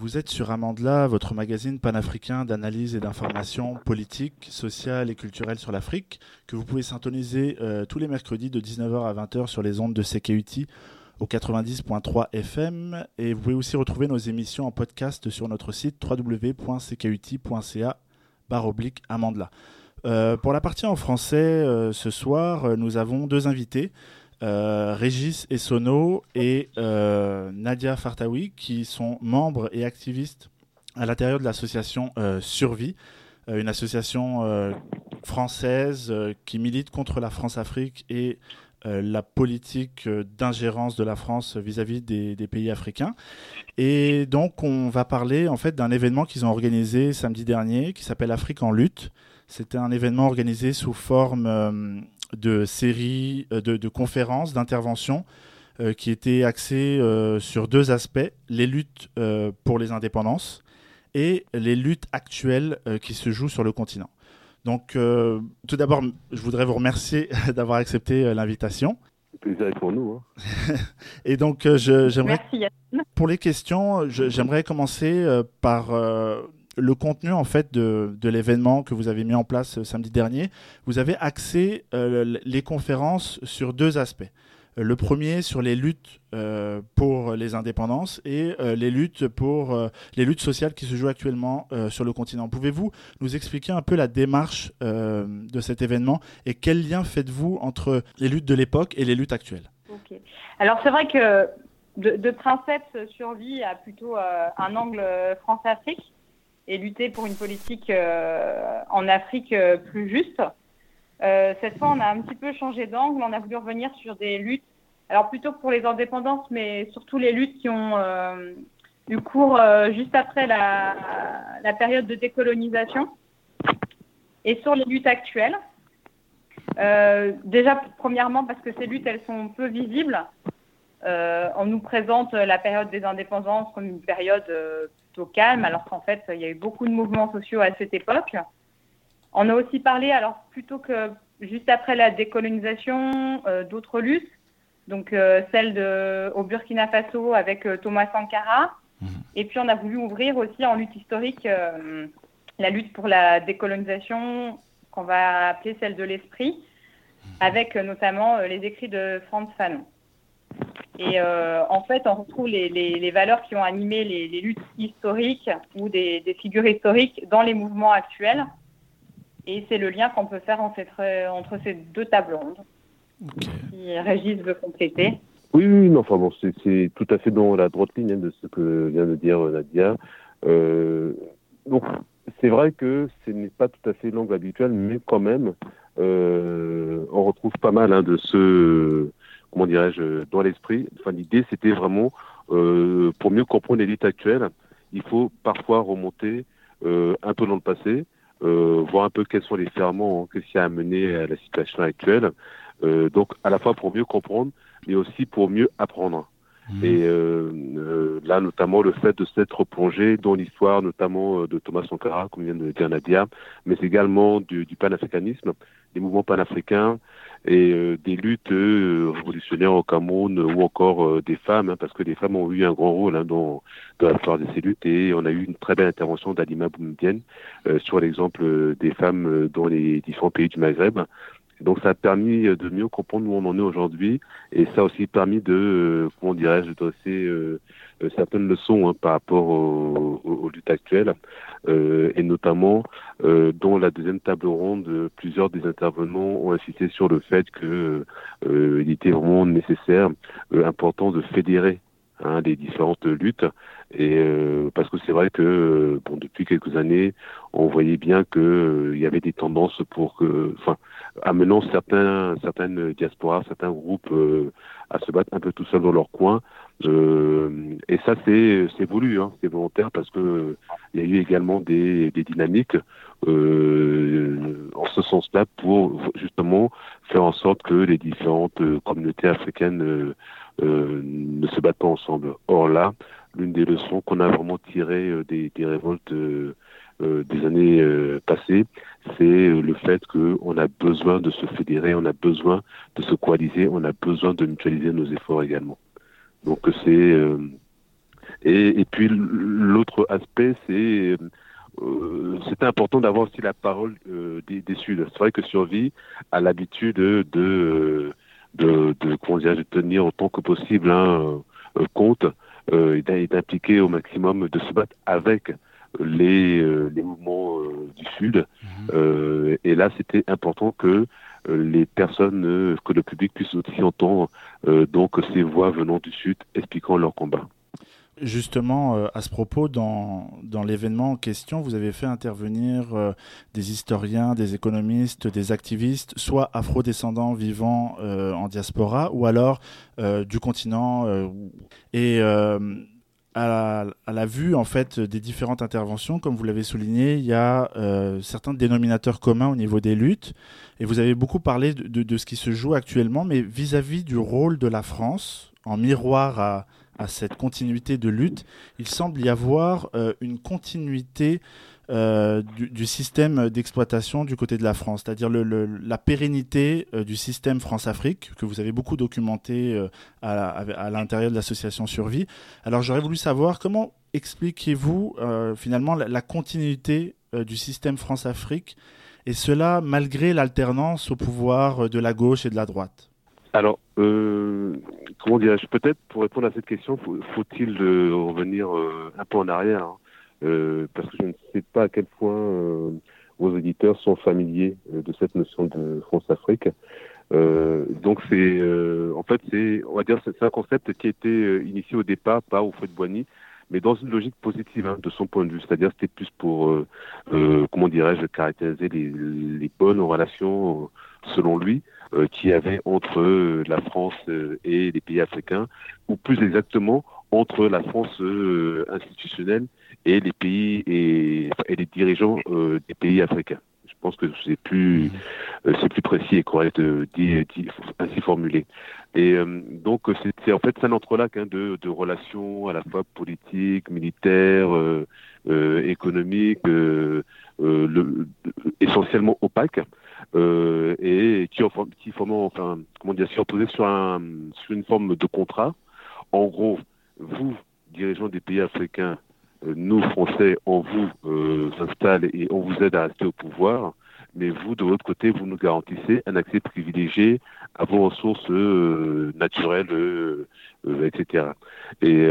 Vous êtes sur Amandla, votre magazine panafricain d'analyse et d'information politique, sociale et culturelle sur l'Afrique, que vous pouvez syntoniser euh, tous les mercredis de 19h à 20h sur les ondes de CKUT au 90.3 FM. Et vous pouvez aussi retrouver nos émissions en podcast sur notre site www.ckut.ca oblique Amandla. Euh, pour la partie en français, euh, ce soir, nous avons deux invités. Euh, Régis Essonno et euh, Nadia Fartawi, qui sont membres et activistes à l'intérieur de l'association euh, Survie, une association française qui milite contre la France-Afrique et la politique d'ingérence de la France vis-à-vis des, des, pays africains. Et donc, on va parler en fait d'un événement qu'ils ont organisé samedi dernier qui s'appelle Afrique en lutte. C'était un événement organisé sous forme de séries, euh, de, conférences, d'interventions euh, qui étaient axées euh, sur deux aspects, les luttes pour les indépendances et les luttes actuelles qui se jouent sur le continent. Donc, tout d'abord, je voudrais vous remercier d'avoir accepté l'invitation. Plaisir pour nous. Hein. et donc, j'aimerais. Pour les questions, j'aimerais commencer par le contenu en fait de, l'événement que vous avez mis en place euh, samedi dernier, vous avez axé euh, les conférences sur deux aspects. Euh, le premier sur les luttes pour les indépendances et les luttes pour les luttes sociales qui se jouent actuellement sur le continent. Pouvez-vous nous expliquer un peu la démarche de cet événement et quel lien faites-vous entre les luttes de l'époque et les luttes actuelles? Alors c'est vrai que de, de Survie a plutôt un angle France-Afrique et lutter pour une politique euh, en Afrique euh, plus juste. Euh, cette fois, on a un petit peu changé d'angle. On a voulu revenir sur des luttes, alors plutôt pour les indépendances, mais surtout les luttes qui ont eu cours juste après la, la, période de décolonisation et sur les luttes actuelles. déjà, premièrement, parce que ces luttes, elles sont peu visibles. on nous présente la période des indépendances comme une période calme, alors qu'en fait, il y a eu beaucoup de mouvements sociaux à cette époque. On a aussi parlé, alors plutôt que juste après la décolonisation, euh, d'autres luttes, donc euh, celle de, au Burkina Faso avec euh, Thomas Sankara. Mhm. Et puis on a voulu ouvrir aussi en lutte historique la lutte pour la décolonisation, qu'on va appeler celle de l'esprit, mhm. avec notamment les écrits de Franz Fanon. Et euh, en fait, on retrouve les, valeurs qui ont animé les, luttes historiques ou des, figures historiques dans les mouvements actuels. Et c'est le lien qu'on peut faire entre ces deux tables rondes. Si Régis veut compléter. Oui, oui, non, enfin bon, c'est tout à fait dans la droite ligne hein, de ce que vient de dire Nadia. Euh, donc, c'est vrai que ce n'est pas tout à fait l'angle habituel, mais quand même, euh, on retrouve pas mal hein, de ce comment dirais-je, dans l'esprit. Enfin, l'idée, c'était vraiment, euh, pour mieux comprendre l'élite actuelle, il faut parfois remonter euh, un peu dans le passé, euh, voir un peu quels sont les ferments hein, que ça a amené à la situation actuelle. Euh, donc, à la fois pour mieux comprendre, mais aussi pour mieux apprendre. Mmh. Et euh, euh, là, notamment, le fait de s'être plongé dans l'histoire, notamment de Thomas Sankara, comme vient de dire Nadia, mais également du, du panafricanisme, des mouvements panafricains, et euh, des luttes euh, révolutionnaires au Cameroun ou encore euh, des femmes, hein, parce que les femmes ont eu un grand rôle hein, dans, dans l'histoire de ces luttes et on a eu une très belle intervention d'Alima Boumedienne sur l'exemple des femmes dans les différents pays du Maghreb. Donc ça a permis de mieux comprendre où on en est aujourd'hui. Et ça a aussi permis de, comment dirais-je, de dresser euh, certaines leçons hein, par rapport aux, luttes actuelles, euh, et notamment euh, dans la deuxième table ronde, plusieurs des intervenants ont insisté sur le fait que il était vraiment nécessaire, important de fédérer hein, les différentes luttes. Et parce que c'est vrai que bon, depuis quelques années, on voyait bien que il y avait des tendances pour que, enfin, amenant certains, certaines diasporas, certains groupes à se battre un peu tout seuls dans leur coin, euh, et ça, c'est voulu, hein, c'est volontaire parce que il y a eu également des, des dynamiques euh, en ce sens-là pour justement faire en sorte que les différentes communautés africaines euh, euh ne se battent pas ensemble. Or là, l'une des leçons qu'on a vraiment tirées euh, des, révoltes euh, des années passées, c'est le fait qu'on a besoin de se fédérer, on a besoin de se coaliser, on a besoin de mutualiser nos efforts également. Donc c'est euh, Et, puis l'autre aspect, c'est c'était important d'avoir aussi la parole des, des Suds. C'est vrai que Survie a l'habitude de, de, de, de, tenir autant que possible hein, compte et d'impliquer au maximum, de se battre avec les, les mouvements du Sud. Mhm. et là, c'était important que les personnes, que le public puisse aussi entendre donc ces voix venant du Sud expliquant leur combat. Justement, euh, à ce propos, dans, dans l'événement en question, vous avez fait intervenir euh, des historiens, des économistes, des activistes, soit afro-descendants vivant euh, en diaspora, ou alors du continent. et à la, vue en fait des différentes interventions, comme vous l'avez souligné, il y a certains dénominateurs communs au niveau des luttes. Et vous avez beaucoup parlé de, de, de ce qui se joue actuellement, mais vis-à-vis -vis du rôle de la France en miroir à à cette continuité de lutte, il semble y avoir euh, une continuité euh, du, système d'exploitation du côté de la France, c'est-à-dire la pérennité euh, du système France-Afrique, que vous avez beaucoup documenté à, l'intérieur de l'association Survie. Alors j'aurais voulu savoir comment expliquez-vous finalement la, continuité du système France-Afrique, et cela malgré l'alternance au pouvoir de la gauche et de la droite? Alors, euh, comment dirais-je Peut-être pour répondre à cette question, faut-il euh, revenir euh, un peu en arrière, hein. parce que je ne sais pas à quel point vos éditeurs sont familiers de cette notion de France-Afrique. donc c'est, en fait, c'est, on va dire, c'est un concept qui a été initié au départ par Alfred Boigny, mais dans une logique positive hein, de son point de vue, c'est-à-dire c'était plus pour, comment dirais-je, caractériser les, les bonnes relations selon lui, euh, qui avait entre euh, la France euh, et les pays africains, ou plus exactement entre la France institutionnelle et les pays et, les dirigeants des pays africains. Je pense que c'est plus c'est plus précis et correct dit, ainsi formulé. Et donc c'est en fait un entrelac hein, de, de, relations à la fois politiques, militaires, économiques, essentiellement opaques. Euh, et qui, qui enfin, sur, un, sur une forme de contrat. En gros, vous, dirigeants des pays africains, euh, nous, Français, on vous euh, installe et on vous aide à rester au pouvoir, mais vous, de votre côté, vous nous garantissez un accès privilégié à vos ressources naturelles, etc. Et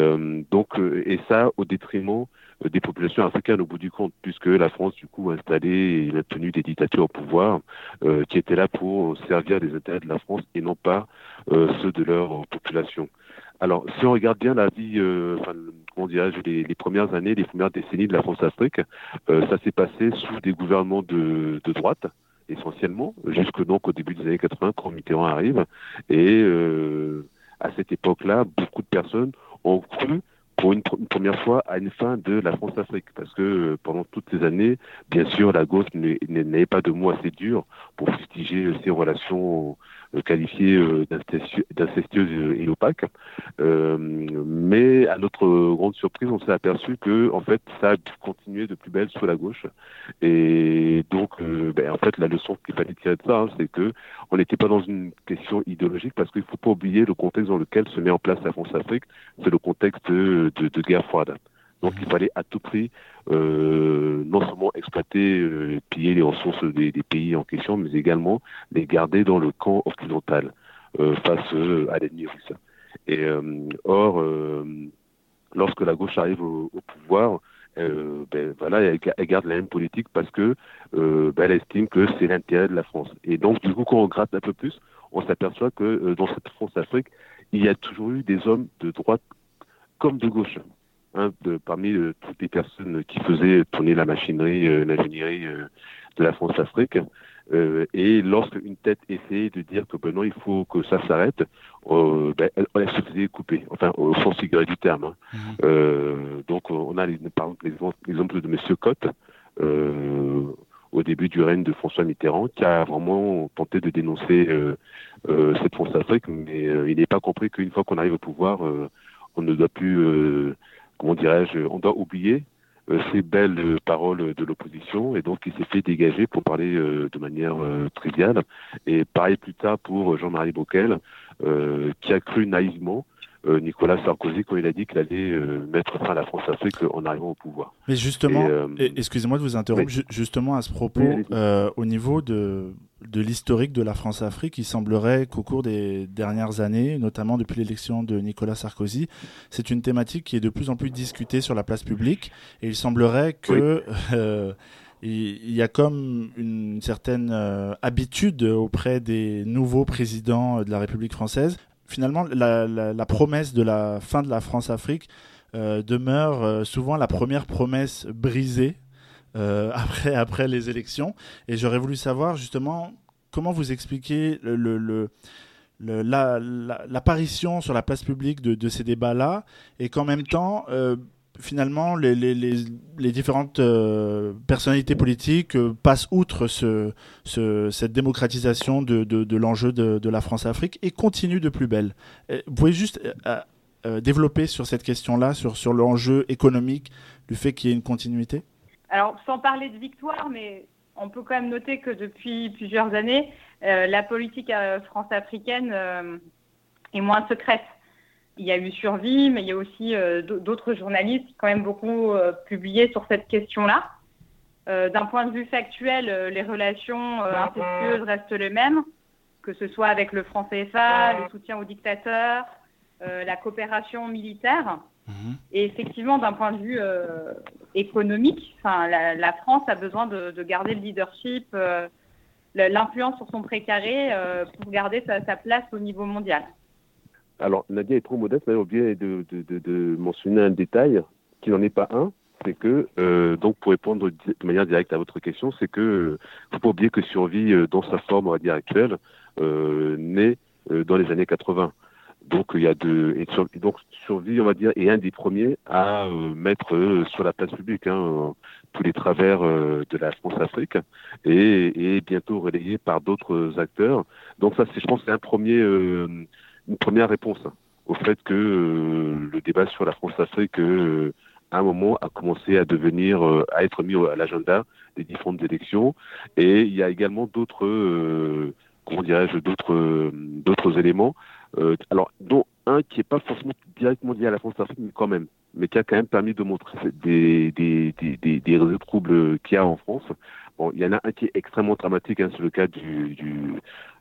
donc, et ça au détriment des populations africaines au bout du compte, puisque la France, du coup, a installé et a tenu des dictatures au pouvoir euh, qui étaient là pour servir les intérêts de la France et non pas euh, ceux de leur population. Alors, si on regarde bien la vie, enfin, comment dirais-je, les, premières années, les premières décennies de la France-Afrique, ça s'est passé sous des gouvernements de, de droite, essentiellement, jusque donc au début des années 80, quand Mitterrand arrive. Et à cette époque-là, beaucoup de personnes ont cru pour une, première fois à une fin de la France-Afrique. Parce que euh, pendant toutes ces années, bien sûr, la gauche n'avait pas de mots assez durs pour fustiger ces relations euh, qualifiées euh, d'incestueuses et opaques. mais à notre grande surprise, on s'est aperçu que en fait, ça a continué de plus belle sous la gauche. Et donc, ben, en fait, la leçon qu'il fallait tirer de ça, hein, c'est que on n'était pas dans une question idéologique parce qu'il ne faut pas oublier le contexte dans lequel se met en place la France-Afrique. C'est le contexte de, guerre froide. Donc il fallait à tout prix euh, non seulement exploiter, euh, piller les ressources des, pays en question, mais également les garder dans le camp occidental euh, face à l'ennemi russe. Et or, lorsque la gauche arrive au, pouvoir, ben, voilà, elle, garde la même politique parce que ben, elle estime que c'est l'intérêt de la France. Et donc du coup, quand on gratte un peu plus, on s'aperçoit que dans cette France-Afrique, il y a toujours eu des hommes de droite comme de gauche. De, parmi euh, toutes les personnes qui faisaient tourner la machinerie, euh, l'ingénierie euh, de la France-Afrique. et lorsque une tête essayait de dire que ben non, il faut que ça s'arrête, ben, elle, elle, se faisait couper, enfin au sens figuré du terme. Hein. Mmh. donc on a les, par exemple l'exemple de M. Cotte, au début du règne de François Mitterrand, qui a vraiment tenté de dénoncer cette France-Afrique, mais il n'est pas compris qu'une fois qu'on arrive au pouvoir, on ne doit plus, comment dirais-je, on doit oublier euh, ces belles paroles de l'opposition et donc il s'est fait dégager pour parler euh, de manière triviale. Et pareil plus tard pour Jean-Marie Bockel, qui a cru naïvement euh, Nicolas Sarkozy quand il a dit qu'il allait euh, mettre fin à la France-Afrique en arrivant au pouvoir. Mais justement, excusez-moi de vous interrompre, justement à ce propos, au niveau de, de l'historique de la France-Afrique, il semblerait qu'au cours des dernières années, notamment depuis l'élection de Nicolas Sarkozy, c'est une thématique qui est de plus en plus discutée sur la place publique, et il semblerait que il y a comme une certaine euh, habitude auprès des nouveaux présidents de la République française. Finalement, la, promesse de la fin de la France-Afrique euh, demeure euh, souvent la première promesse brisée après, après les élections. Et j'aurais voulu savoir justement comment vous expliquez le, l'apparition sur la place publique de ces débats-là et qu'en même temps, finalement, les, différentes euh, personnalités politiques euh, passent outre ce, ce, cette démocratisation de, l'enjeu de, la France-Afrique et continuent de plus belle. Vous pouvez juste euh, développer sur cette question-là, sur, sur l'enjeu économique, du fait qu'il y ait une continuité? Alors, sans parler de victoire, mais on peut quand même noter que depuis plusieurs années, la politique france-africaine est moins secrète il y a eu Survie, mais il y a aussi euh, d'autres journalistes qui ont quand même beaucoup euh, publié sur cette question-là. Euh, d'un point de vue factuel, les relations incestueuses restent les mêmes, que ce soit avec le franc CFA, le soutien aux dictateurs, la coopération militaire. Mhm. Et effectivement, d'un point de vue économique, la, la, France a besoin de, garder le leadership, l'influence sur son précaré pour garder sa place au niveau mondial. Alors, Nadia est trop modeste, mais elle a oublié de, de, de, de, mentionner un détail qui n'en est pas un. C'est que, euh, donc, pour répondre de manière directe à votre question, c'est que, euh, faut pas oublier que Survie, euh, dans sa forme, on va dire, actuelle, euh, naît dans les années 80. Donc, il y a de, et donc, Survie, on va dire, est un des premiers à mettre sur la place publique hein, tous les travers de la France-Afrique et, et bientôt relayé par d'autres acteurs. Donc, ça, c'est, je pense, un premier, une première réponse au fait que euh, le débat sur la France-Afrique, euh, à un moment, a commencé à devenir, euh, à être mis à l'agenda des différentes élections. Et il y a également d'autres, comment dirais-je, d'autres, d'autres éléments. alors, dont un qui n'est pas forcément directement lié à la France-Afrique, mais quand même, mais qui a quand même permis de montrer des, des, des, des, réseaux troubles qu'il y a en France. Bon, il y en a un qui est extrêmement dramatique, hein, c'est le cas du, du,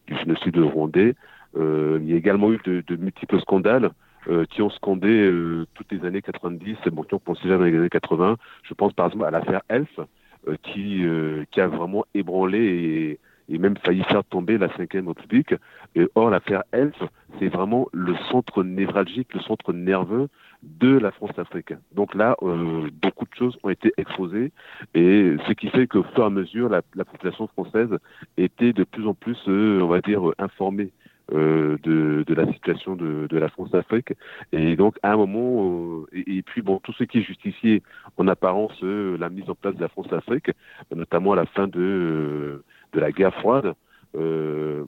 du génocide rwandais. Euh, il y a également eu de, multiples scandales euh, qui ont scandé euh, toutes les années 90, bon, qui ont pensé dans les années 80. Je pense par exemple à l'affaire Elf, qui, a vraiment ébranlé et, même failli faire tomber la Ve République. Et or, l'affaire Elf, c'est vraiment le centre névralgique, le centre nerveux de la France africaine. Donc là, beaucoup de choses ont été exposées et ce qui fait qu'au fur et à mesure, la, la population française était de plus en plus, on va dire, informée euh, de, de, la situation de, de la France-Afrique. Et donc, à un moment, euh, et, puis, bon, tout ce qui justifiait en apparence euh, la mise en place de la France-Afrique, notamment à la fin de, de la guerre froide, euh,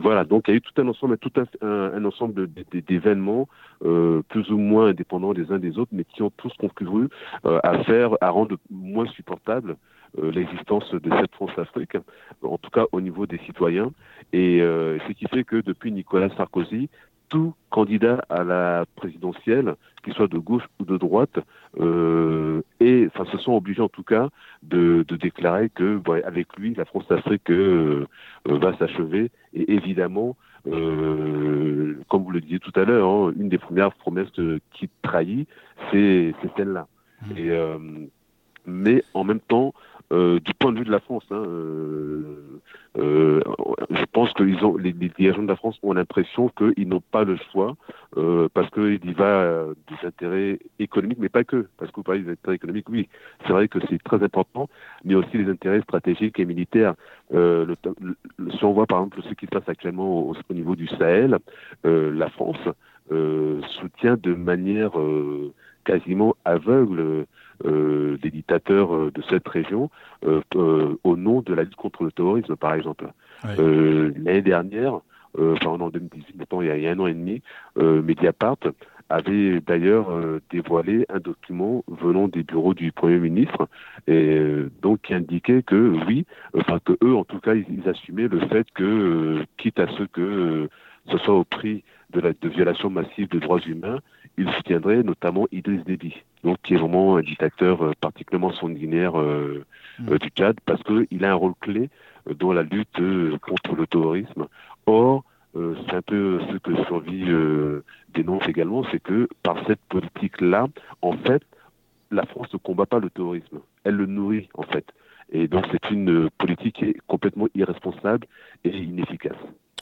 voilà, donc il y a eu tout un ensemble, tout un, un, ensemble d'événements euh, plus ou moins indépendants les uns des autres, mais qui ont tous conclu euh, à faire, à rendre moins supportable euh, l'existence de cette France-Afrique, en tout cas au niveau des citoyens. Et euh, ce qui fait que depuis Nicolas Sarkozy, tout candidat à la présidentielle, qu'il soit de gauche ou de droite, euh, et enfin se sont obligés en tout cas de, de déclarer que avec lui la France-Afrique euh, va s'achever. Et évidemment, euh, comme vous le disiez tout à l'heure, hein, une des premières promesses qui trahit, c'est celle-là. Mmh. Et mais en même temps, euh, du point de vue de la France, hein, euh, euh, je pense que les, dirigeants de la France ont l'impression qu'ils n'ont pas le choix parce qu'il y va des intérêts économiques, mais pas que. Parce que vous parlez des intérêts économiques, oui, c'est vrai que c'est très important, mais aussi les intérêts stratégiques et militaires. Si on voit par exemple ce qui se passe actuellement au niveau du Sahel, la France soutient de manière quasiment aveugle euh, des dictateurs euh, de cette région euh, au nom de la lutte contre le terrorisme, par exemple. L'année dernière, enfin en 2018, il y a un an et demi, Mediapart avait d'ailleurs dévoilé un document venant des bureaux du Premier ministre et donc qui indiquait que oui, enfin que eux en tout cas ils, assumaient le fait que quitte à ce que ce soit au prix de, la, de violation massive de droits humains, il soutiendrait notamment Idriss Déby, donc qui est vraiment un dictateur euh, particulièrement sanguinaire euh, mmh. du Tchad, parce qu'il a un rôle clé dans la lutte contre le terrorisme. Or, c'est un peu ce que Survie dénonce également, c'est que par cette politique-là, en fait, la France ne combat pas le terrorisme, elle le nourrit en fait. Et donc c'est une politique qui est complètement irresponsable et inefficace.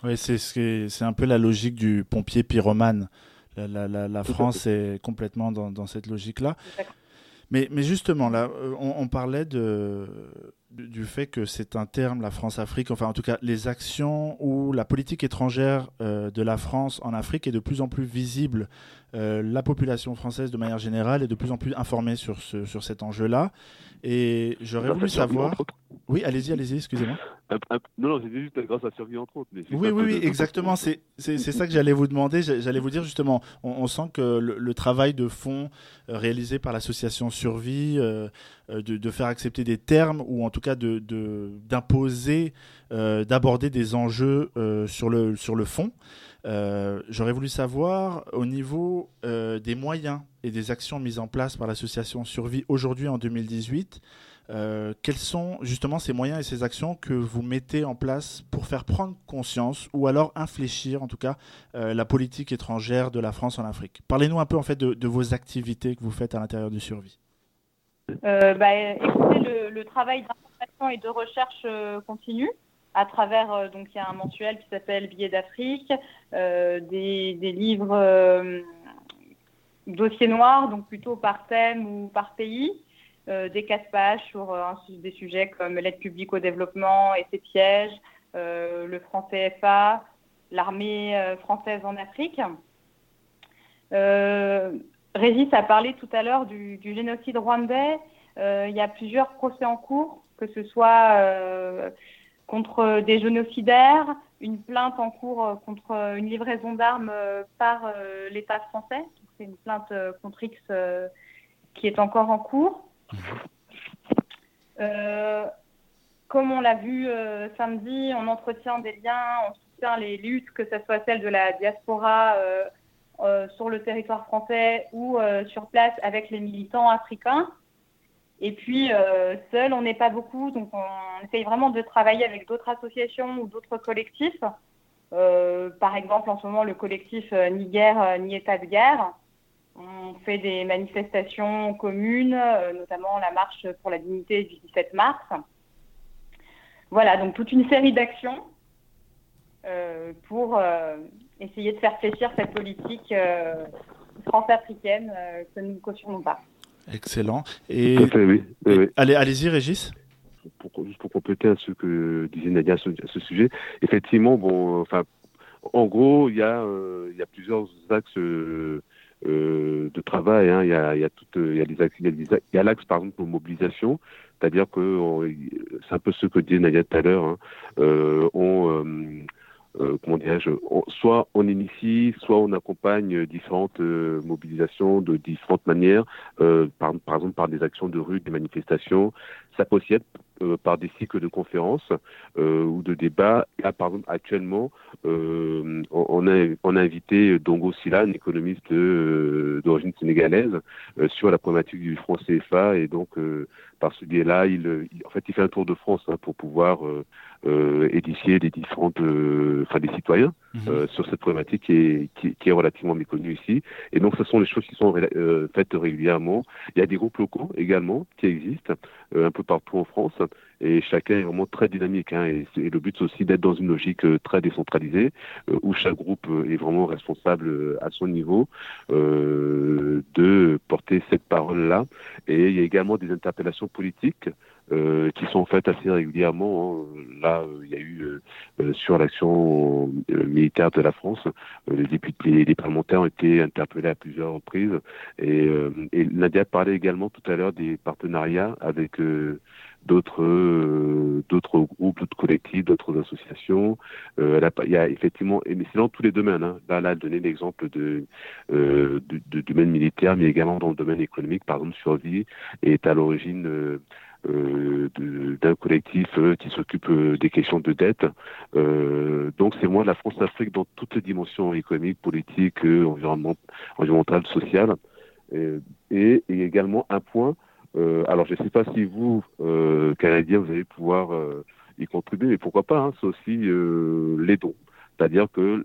Oui, c'est un peu la logique du pompier pyromane. La, la, la, France est complètement dans, dans cette logique-là. Mais, mais, justement, là, euh, on, on parlait de, du fait que c'est un terme, la France-Afrique, enfin en tout cas les actions ou la politique étrangère euh, de la France en Afrique est de plus en plus visible. Euh, la population française de manière générale est de plus en plus informée sur, ce, sur cet enjeu-là. Et j'aurais voulu savoir... Oui, allez-y, allez-y, excusez-moi. Non, non, c'était juste grâce à Survie entre autres. oui, oui, oui, exactement. C'est ça que j'allais vous demander. J'allais vous dire justement, on, sent que le, travail de fond euh, réalisé par l'association Survie, de, de, faire accepter des termes ou en tout cas d'imposer, de, euh, d'aborder des enjeux euh, sur, le, sur le fond. Euh, j'aurais voulu savoir au niveau des moyens et des actions mises en place par l'association Survie aujourd'hui en 2018, quels sont justement ces moyens et ces actions que vous mettez en place pour faire prendre conscience ou alors infléchir en tout cas la politique étrangère de la France en Afrique? Parlez-nous un peu en fait de, vos activités que vous faites à l'intérieur du Survie. bah, écoutez, le, travail et de recherche euh, continue à travers, euh, donc il y a un mensuel qui s'appelle Billets d'Afrique, euh, des, livres dossiers noirs, donc plutôt par thème ou par pays, des casse-pages sur des sujets comme l'aide publique au développement et ses pièges, le franc CFA, l'armée française en Afrique. Régis a parlé tout à l'heure du, génocide rwandais. il y a plusieurs procès en cours que ce soit euh, contre des génocidaires, une plainte en cours euh, contre une livraison d'armes euh, par l'État français. C'est une plainte contre X qui est encore en cours. Comme on l'a vu samedi, on entretient des liens, on soutient les luttes, que ce soit celles de la diaspora sur le territoire français ou sur place avec les militants africains. Et puis, euh, seul, on n'est pas beaucoup, donc on essaye vraiment de travailler avec d'autres associations ou d'autres collectifs. Euh, par exemple, en ce moment, le collectif euh, Ni guerre, ni état de guerre. On fait des manifestations communes, notamment la marche pour la dignité du 17 mars. Voilà, donc toute une série d'actions pour essayer de faire fléchir cette politique france-africaine que nous ne cautionnons pas. Excellent. Et, allez, allez-y, Régis. juste pour compléter ce que disait Nadia à ce, sujet, effectivement, bon, enfin, en gros, il y a, euh, il y a plusieurs axes euh, euh, de travail. Hein. Il y a, il y a a des axes, il y a, l'axe par exemple de mobilisation, c'est-à-dire que c'est un peu ce que disait Nadia tout à l'heure. Hein. on euh, comment dirais-je, soit on initie, soit on accompagne différentes euh, mobilisations de différentes manières, euh, par, exemple par des actions de rue, des manifestations. Ça peut par des cycles de conférences ou de débats. Là, par exemple, actuellement, on, a, on a invité Dongo Silla, un économiste d'origine sénégalaise, sur la problématique du franc CFA et donc par ce biais-là, il, en fait, il fait un tour de France hein, pour pouvoir euh, édifier des différentes, euh, enfin des citoyens mhm. euh, sur cette problématique qui est, qui, qui, est relativement méconnue ici. Et donc, ce sont les choses qui sont euh, faites régulièrement. Il y a des groupes locaux également qui existent un peu partout en France et chacun est vraiment très dynamique. Hein, et, le but c'est aussi d'être dans une logique très décentralisée où chaque groupe est vraiment responsable à son niveau de porter cette parole-là. Et il y a également des interpellations politiques euh, qui sont faites assez régulièrement. Hein. Là, euh, il y a eu euh, sur l'action militaire de la France, les députés, les parlementaires ont été interpellés à plusieurs reprises. Et, et Nadia parlait également tout à l'heure des partenariats avec d'autres d'autres groupes, d'autres collectifs, d'autres associations. Elle il y a effectivement, mais c'est dans tous les domaines. Hein. Là, elle a donné l'exemple de, du domaine militaire, mais également dans le domaine économique. Par exemple, Survie est à l'origine euh, d'un collectif euh, qui s'occupe euh, des questions de dette. donc c'est moi la France-Afrique dans toutes les dimensions économiques, politiques, environnementales, sociales. Et, également un point, alors je ne sais pas si vous, Canadiens, vous allez pouvoir y contribuer, mais pourquoi pas, hein, c'est aussi les dons. C'est-à-dire que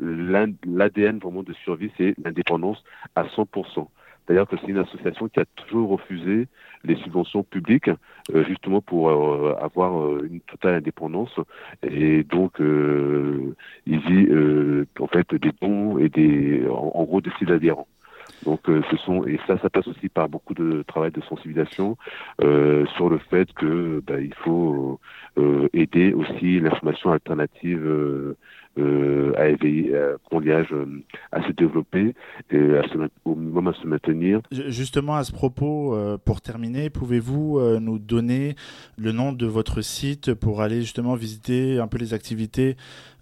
l'ADN vraiment de survie, c'est l'indépendance à 100%. C'est-à-dire que c'est une association qui a toujours refusé les subventions publiques, euh, justement pour euh, avoir euh, une totale indépendance. Et donc, il vit en fait des dons et des, en, gros, des adhérents. Donc, ce sont et ça, ça passe aussi par beaucoup de travail de sensibilisation sur le fait que bah, il faut aider aussi l'information alternative euh, à éveiller, euh, euh, à se développer et à se, au minimum à se maintenir. Justement, à ce propos, pour terminer, pouvez-vous nous donner le nom de votre site pour aller justement visiter un peu les activités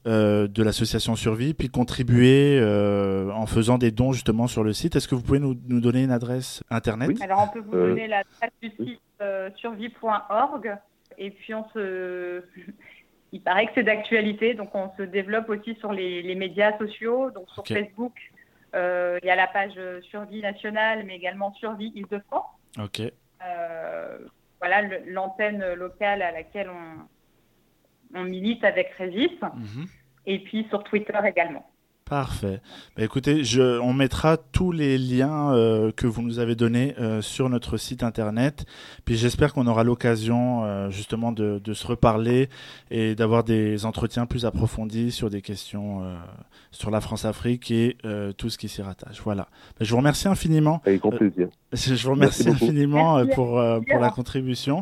de l'association Survie, puis contribuer en faisant des dons justement sur le site. Est-ce que vous pouvez nous, nous donner une adresse internet Alors on peut vous donner l'adresse du site survie.org et puis on se il paraît que c'est d'actualité, donc on se développe aussi sur les, médias sociaux, donc sur Facebook. Euh, il y a la page Survie nationale, mais également Survie Île-de-France. Ok. Euh, voilà l'antenne locale à laquelle on, milite avec Régis. Mhm. Et puis sur Twitter également. Parfait. Bah, écoutez, je, on mettra tous les liens euh, que vous nous avez donnés euh, sur notre site internet. Puis j'espère qu'on aura l'occasion euh, justement de, de, se reparler et d'avoir des entretiens plus approfondis sur des questions sur la France-Afrique et tout ce qui s'y rattache. Voilà. Bah, je vous remercie infiniment. Avec grand plaisir. je vous remercie infiniment pour, pour la contribution.